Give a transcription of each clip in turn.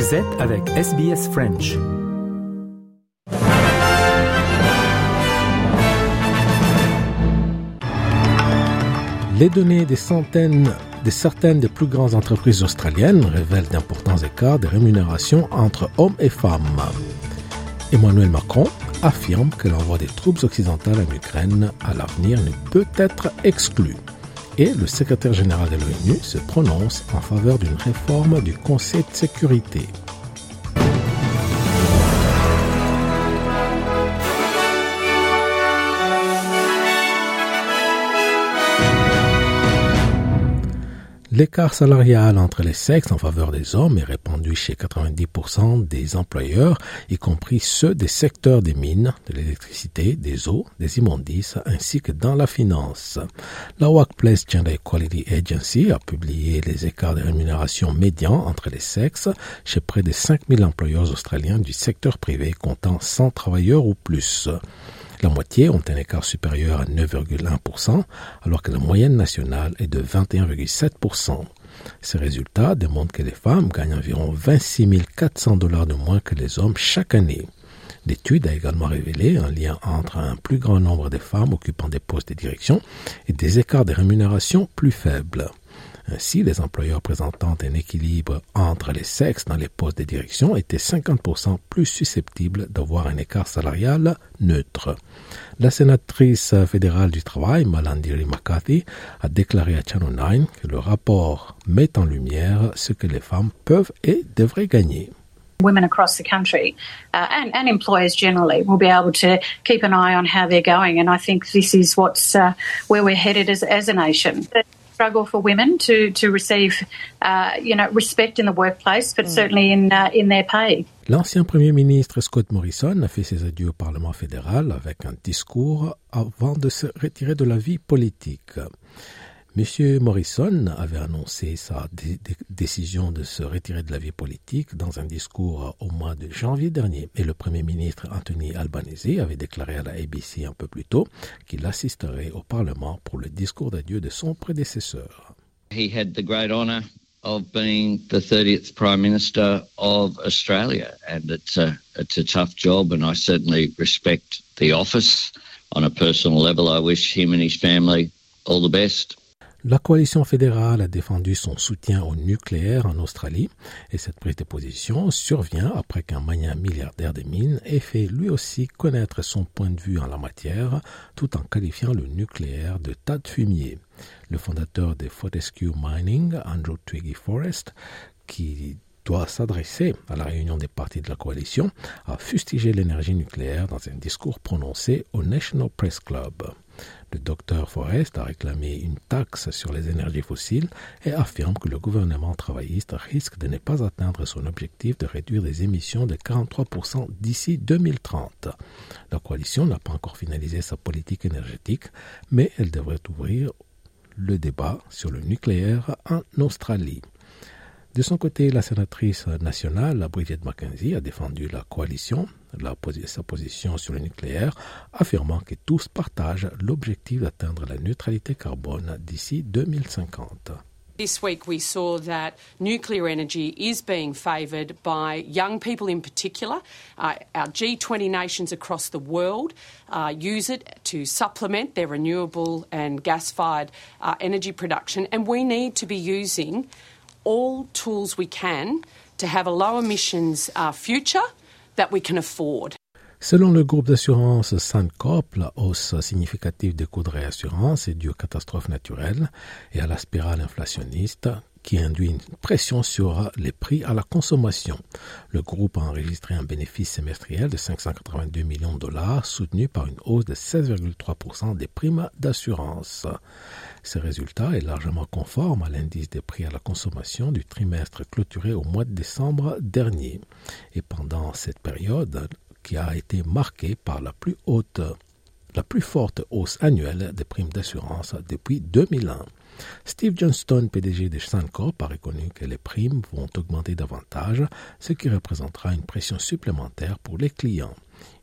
Vous avec SBS French. Les données des centaines de certaines des plus grandes entreprises australiennes révèlent d'importants écarts de rémunération entre hommes et femmes. Emmanuel Macron affirme que l'envoi des troupes occidentales en Ukraine à l'avenir ne peut être exclu. Et le secrétaire général de l'ONU se prononce en faveur d'une réforme du Conseil de sécurité. L'écart salarial entre les sexes en faveur des hommes est répandu chez 90% des employeurs, y compris ceux des secteurs des mines, de l'électricité, des eaux, des immondices, ainsi que dans la finance. La Workplace Gender Equality Agency a publié les écarts de rémunération médians entre les sexes chez près de 5000 employeurs australiens du secteur privé comptant 100 travailleurs ou plus. La moitié ont un écart supérieur à 9,1%, alors que la moyenne nationale est de 21,7%. Ces résultats démontrent que les femmes gagnent environ 26 400 dollars de moins que les hommes chaque année. L'étude a également révélé un lien entre un plus grand nombre de femmes occupant des postes de direction et des écarts de rémunération plus faibles. Ainsi, les employeurs présentant un équilibre entre les sexes dans les postes de direction étaient 50% plus susceptibles d'avoir un écart salarial neutre. La sénatrice fédérale du travail, Malandiri McCarthy, a déclaré à Channel 9 que le rapport met en lumière ce que les femmes peuvent et devraient gagner. women across the country uh, and, employers generally will be able to keep an eye on how they're going. And I think this is uh, where we're headed as a nation. Struggle for women to to receive, uh, you know, respect in the workplace, but mm. certainly in uh, in their pay. L'ancien Premier ministre Scott Morrison a fait ses adieux au Parlement fédéral avec un discours avant de se retirer de la vie politique. M. Morrison avait annoncé sa décision de se retirer de la vie politique dans un discours au mois de janvier dernier et le Premier ministre Anthony Albanese avait déclaré à la ABC un peu plus tôt qu'il assisterait au Parlement pour le discours d'adieu de son prédécesseur. He had the great honor of being the 30th Prime Minister of Australia and it's a, it's a tough job and I certainly respect the office. On a personal level, I wish him and his family all the best. La coalition fédérale a défendu son soutien au nucléaire en Australie et cette prise de position survient après qu'un mania milliardaire des mines ait fait lui aussi connaître son point de vue en la matière tout en qualifiant le nucléaire de tas de fumier. Le fondateur de Fortescue Mining, Andrew Twiggy Forrest, qui doit s'adresser à la réunion des partis de la coalition, a fustigé l'énergie nucléaire dans un discours prononcé au National Press Club. Le docteur Forrest a réclamé une taxe sur les énergies fossiles et affirme que le gouvernement travailliste risque de ne pas atteindre son objectif de réduire les émissions de 43% d'ici 2030. La coalition n'a pas encore finalisé sa politique énergétique, mais elle devrait ouvrir le débat sur le nucléaire en Australie. De son côté, la sénatrice nationale, Bridget McKenzie, a défendu la coalition, la, sa position sur le nucléaire, affirmant que tous partagent l'objectif d'atteindre la neutralité carbone d'ici 2050. This week, we saw that nuclear energy is being favoured by young people in particular. Uh, our G20 nations across the world uh, use it to supplement their renewable and gas fired uh, energy production, and we need to be using all tools we can to have a low emissions uh, future that we can afford. Selon le groupe d'assurance Suncorp, la hausse significative des coûts de réassurance est due aux catastrophes naturelles et à la spirale inflationniste qui induit une pression sur les prix à la consommation. Le groupe a enregistré un bénéfice semestriel de 582 millions de dollars, soutenu par une hausse de 16,3% des primes d'assurance. Ce résultat est largement conforme à l'indice des prix à la consommation du trimestre clôturé au mois de décembre dernier. Et pendant cette période, qui a été marquée par la plus haute la plus forte hausse annuelle des primes d'assurance depuis 2001. Steve Johnston, PDG de Suncorp, a reconnu que les primes vont augmenter davantage, ce qui représentera une pression supplémentaire pour les clients.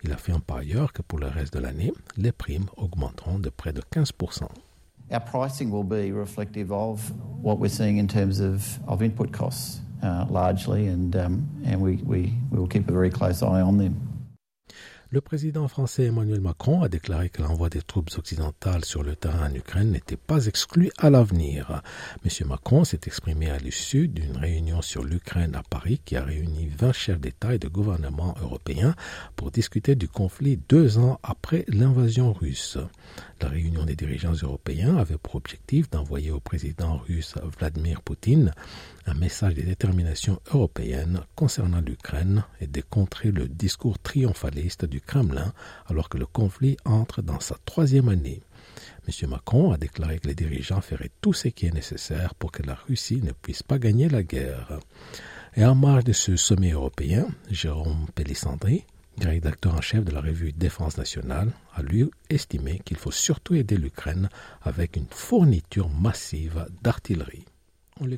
Il affirme par ailleurs que pour le reste de l'année, les primes augmenteront de près de 15 our pricing will be reflective of what we're seeing in terms of, of input costs. uh, largely, and um, and we, we we will. Le président français Emmanuel Macron a déclaré que l'envoi des troupes occidentales sur le terrain en Ukraine n'était pas exclu à l'avenir. M. Macron s'est exprimé à l'issue d'une réunion sur l'Ukraine à Paris qui a réuni 20 chefs d'État et de gouvernement européens pour discuter du conflit deux ans après l'invasion russe. La réunion des dirigeants européens avait pour objectif d'envoyer au président russe Vladimir Poutine un message de détermination européenne concernant l'Ukraine et de contrer le discours triomphaliste du Kremlin alors que le conflit entre dans sa troisième année. M. Macron a déclaré que les dirigeants feraient tout ce qui est nécessaire pour que la Russie ne puisse pas gagner la guerre. Et en marge de ce sommet européen, Jérôme Pélissandri, rédacteur en chef de la revue Défense nationale, a lui estimé qu'il faut surtout aider l'Ukraine avec une fourniture massive d'artillerie.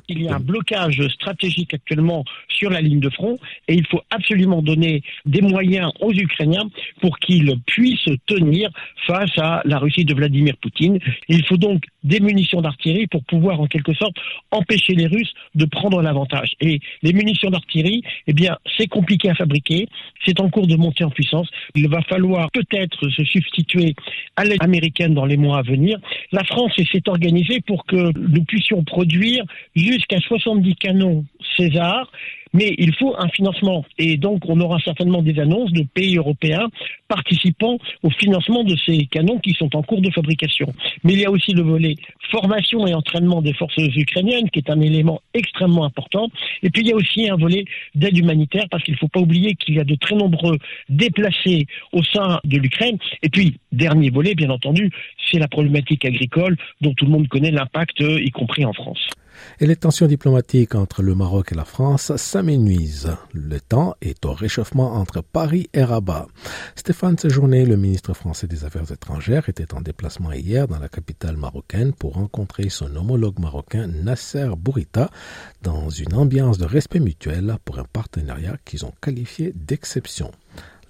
Il y a un blocage stratégique actuellement sur la ligne de front et il faut absolument donner des moyens aux Ukrainiens pour qu'ils puissent tenir face à la Russie de Vladimir Poutine. Il faut donc des munitions d'artillerie pour pouvoir en quelque sorte empêcher les Russes de prendre l'avantage. Et les munitions d'artillerie, eh bien, c'est compliqué à fabriquer, c'est en cours de montée en puissance. Il va falloir peut-être se substituer à l'aide américaine dans les mois à venir. La France s'est organisée pour que nous puissions produire jusqu'à 70 canons César mais il faut un financement. Et donc, on aura certainement des annonces de pays européens participant au financement de ces canons qui sont en cours de fabrication. Mais il y a aussi le volet formation et entraînement des forces ukrainiennes, qui est un élément extrêmement important. Et puis, il y a aussi un volet d'aide humanitaire, parce qu'il ne faut pas oublier qu'il y a de très nombreux déplacés au sein de l'Ukraine. Et puis, dernier volet, bien entendu, c'est la problématique agricole, dont tout le monde connaît l'impact, y compris en France et les tensions diplomatiques entre le Maroc et la France s'amenuisent. Le temps est au réchauffement entre Paris et Rabat. Stéphane Séjourné, le ministre français des Affaires étrangères, était en déplacement hier dans la capitale marocaine pour rencontrer son homologue marocain Nasser Bourita dans une ambiance de respect mutuel pour un partenariat qu'ils ont qualifié d'exception.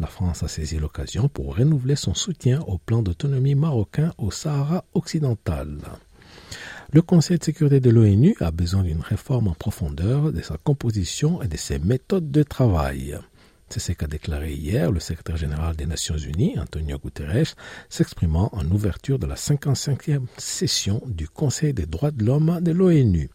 La France a saisi l'occasion pour renouveler son soutien au plan d'autonomie marocain au Sahara occidental. Le Conseil de sécurité de l'ONU a besoin d'une réforme en profondeur de sa composition et de ses méthodes de travail. C'est ce qu'a déclaré hier le secrétaire général des Nations Unies, Antonio Guterres, s'exprimant en ouverture de la 55e session du Conseil des droits de l'homme de l'ONU.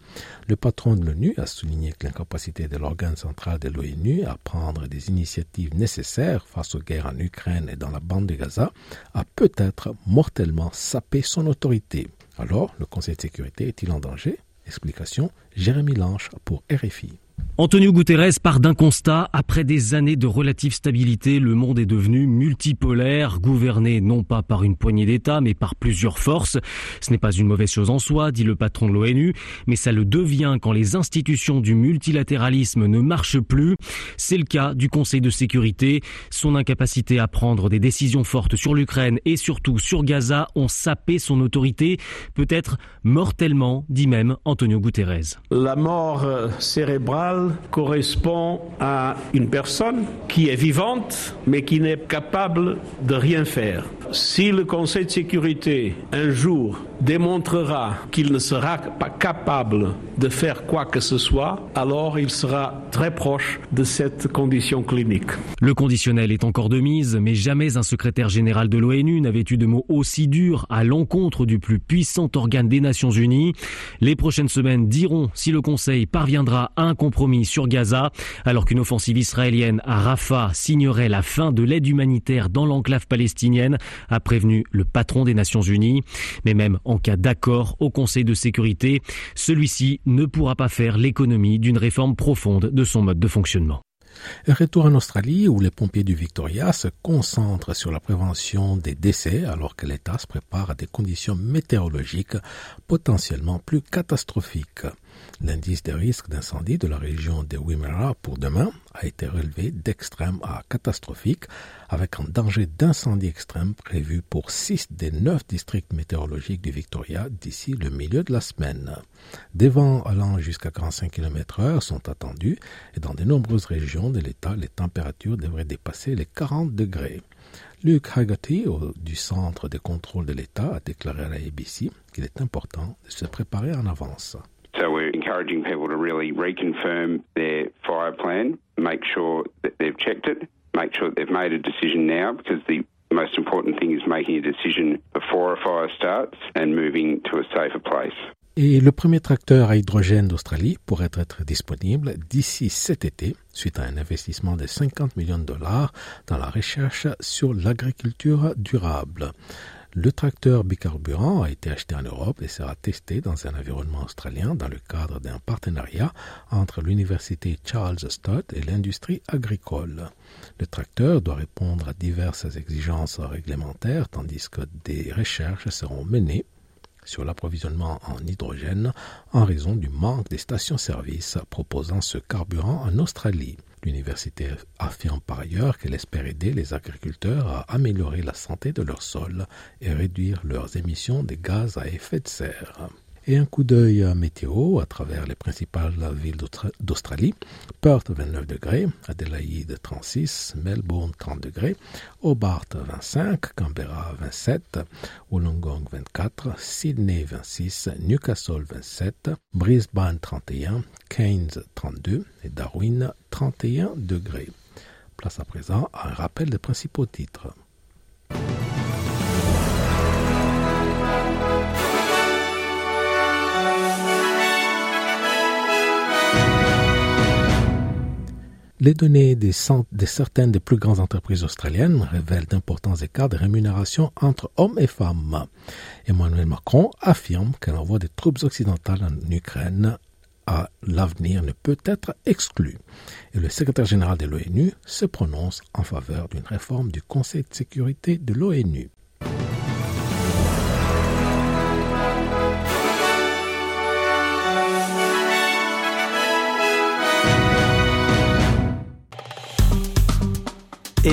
Le patron de l'ONU a souligné que l'incapacité de l'organe central de l'ONU à prendre des initiatives nécessaires face aux guerres en Ukraine et dans la bande de Gaza a peut-être mortellement sapé son autorité. Alors, le Conseil de sécurité est-il en danger? Explication, Jérémy Lange pour RFI. Antonio Guterres part d'un constat. Après des années de relative stabilité, le monde est devenu multipolaire, gouverné non pas par une poignée d'États, mais par plusieurs forces. Ce n'est pas une mauvaise chose en soi, dit le patron de l'ONU, mais ça le devient quand les institutions du multilatéralisme ne marchent plus. C'est le cas du Conseil de sécurité. Son incapacité à prendre des décisions fortes sur l'Ukraine et surtout sur Gaza ont sapé son autorité, peut-être mortellement, dit même Antonio Guterres. La mort cérébrale correspond à une personne qui est vivante mais qui n'est capable de rien faire. Si le Conseil de sécurité un jour démontrera qu'il ne sera pas capable de faire quoi que ce soit, alors il sera très proche de cette condition clinique. Le conditionnel est encore de mise, mais jamais un secrétaire général de l'ONU n'avait eu de mots aussi durs à l'encontre du plus puissant organe des Nations Unies. Les prochaines semaines diront si le Conseil parviendra à un compromis sur Gaza, alors qu'une offensive israélienne à Rafah signerait la fin de l'aide humanitaire dans l'enclave palestinienne, a prévenu le patron des Nations Unies. Mais même en cas d'accord au Conseil de sécurité, celui-ci ne pourra pas faire l'économie d'une réforme profonde de son mode de fonctionnement. Retour en Australie où les pompiers du Victoria se concentrent sur la prévention des décès alors que l'État se prépare à des conditions météorologiques potentiellement plus catastrophiques. L'indice de risque d'incendie de la région de Wimmera pour demain a été relevé d'extrême à catastrophique, avec un danger d'incendie extrême prévu pour six des neuf districts météorologiques du Victoria d'ici le milieu de la semaine. Des vents allant jusqu'à 45 km heure sont attendus et dans de nombreuses régions de l'État, les températures devraient dépasser les 40 degrés. Luke Haggerty, du Centre de contrôle de l'État, a déclaré à la ABC qu'il est important de se préparer en avance. So we're encouraging people to really reconfirm their fire plan, make sure that they've checked it, make sure they've made a decision now because the most important thing is making a decision before a fire starts and moving to a safer place. Et le premier tracteur à hydrogène d'Australie pourrait être disponible d'ici cet été, suite à un investissement de 50 millions de dollars dans la recherche sur l'agriculture durable. Le tracteur bicarburant a été acheté en Europe et sera testé dans un environnement australien dans le cadre d'un partenariat entre l'université Charles Stott et l'industrie agricole. Le tracteur doit répondre à diverses exigences réglementaires tandis que des recherches seront menées sur l'approvisionnement en hydrogène en raison du manque des stations-service proposant ce carburant en Australie. L'université affirme par ailleurs qu'elle espère aider les agriculteurs à améliorer la santé de leur sol et réduire leurs émissions de gaz à effet de serre. Et un coup d'œil météo à travers les principales villes d'Australie. Perth 29 degrés, Adelaide 36, Melbourne 30 degrés, Hobart 25, Canberra 27, Wollongong 24, Sydney 26, Newcastle 27, Brisbane 31, Cairns 32 et Darwin 31 degrés. Place à présent à un rappel des principaux titres. Les données de certaines des plus grandes entreprises australiennes révèlent d'importants écarts de rémunération entre hommes et femmes. Emmanuel Macron affirme que l'envoi des troupes occidentales en Ukraine à l'avenir ne peut être exclu. Et le secrétaire général de l'ONU se prononce en faveur d'une réforme du Conseil de sécurité de l'ONU.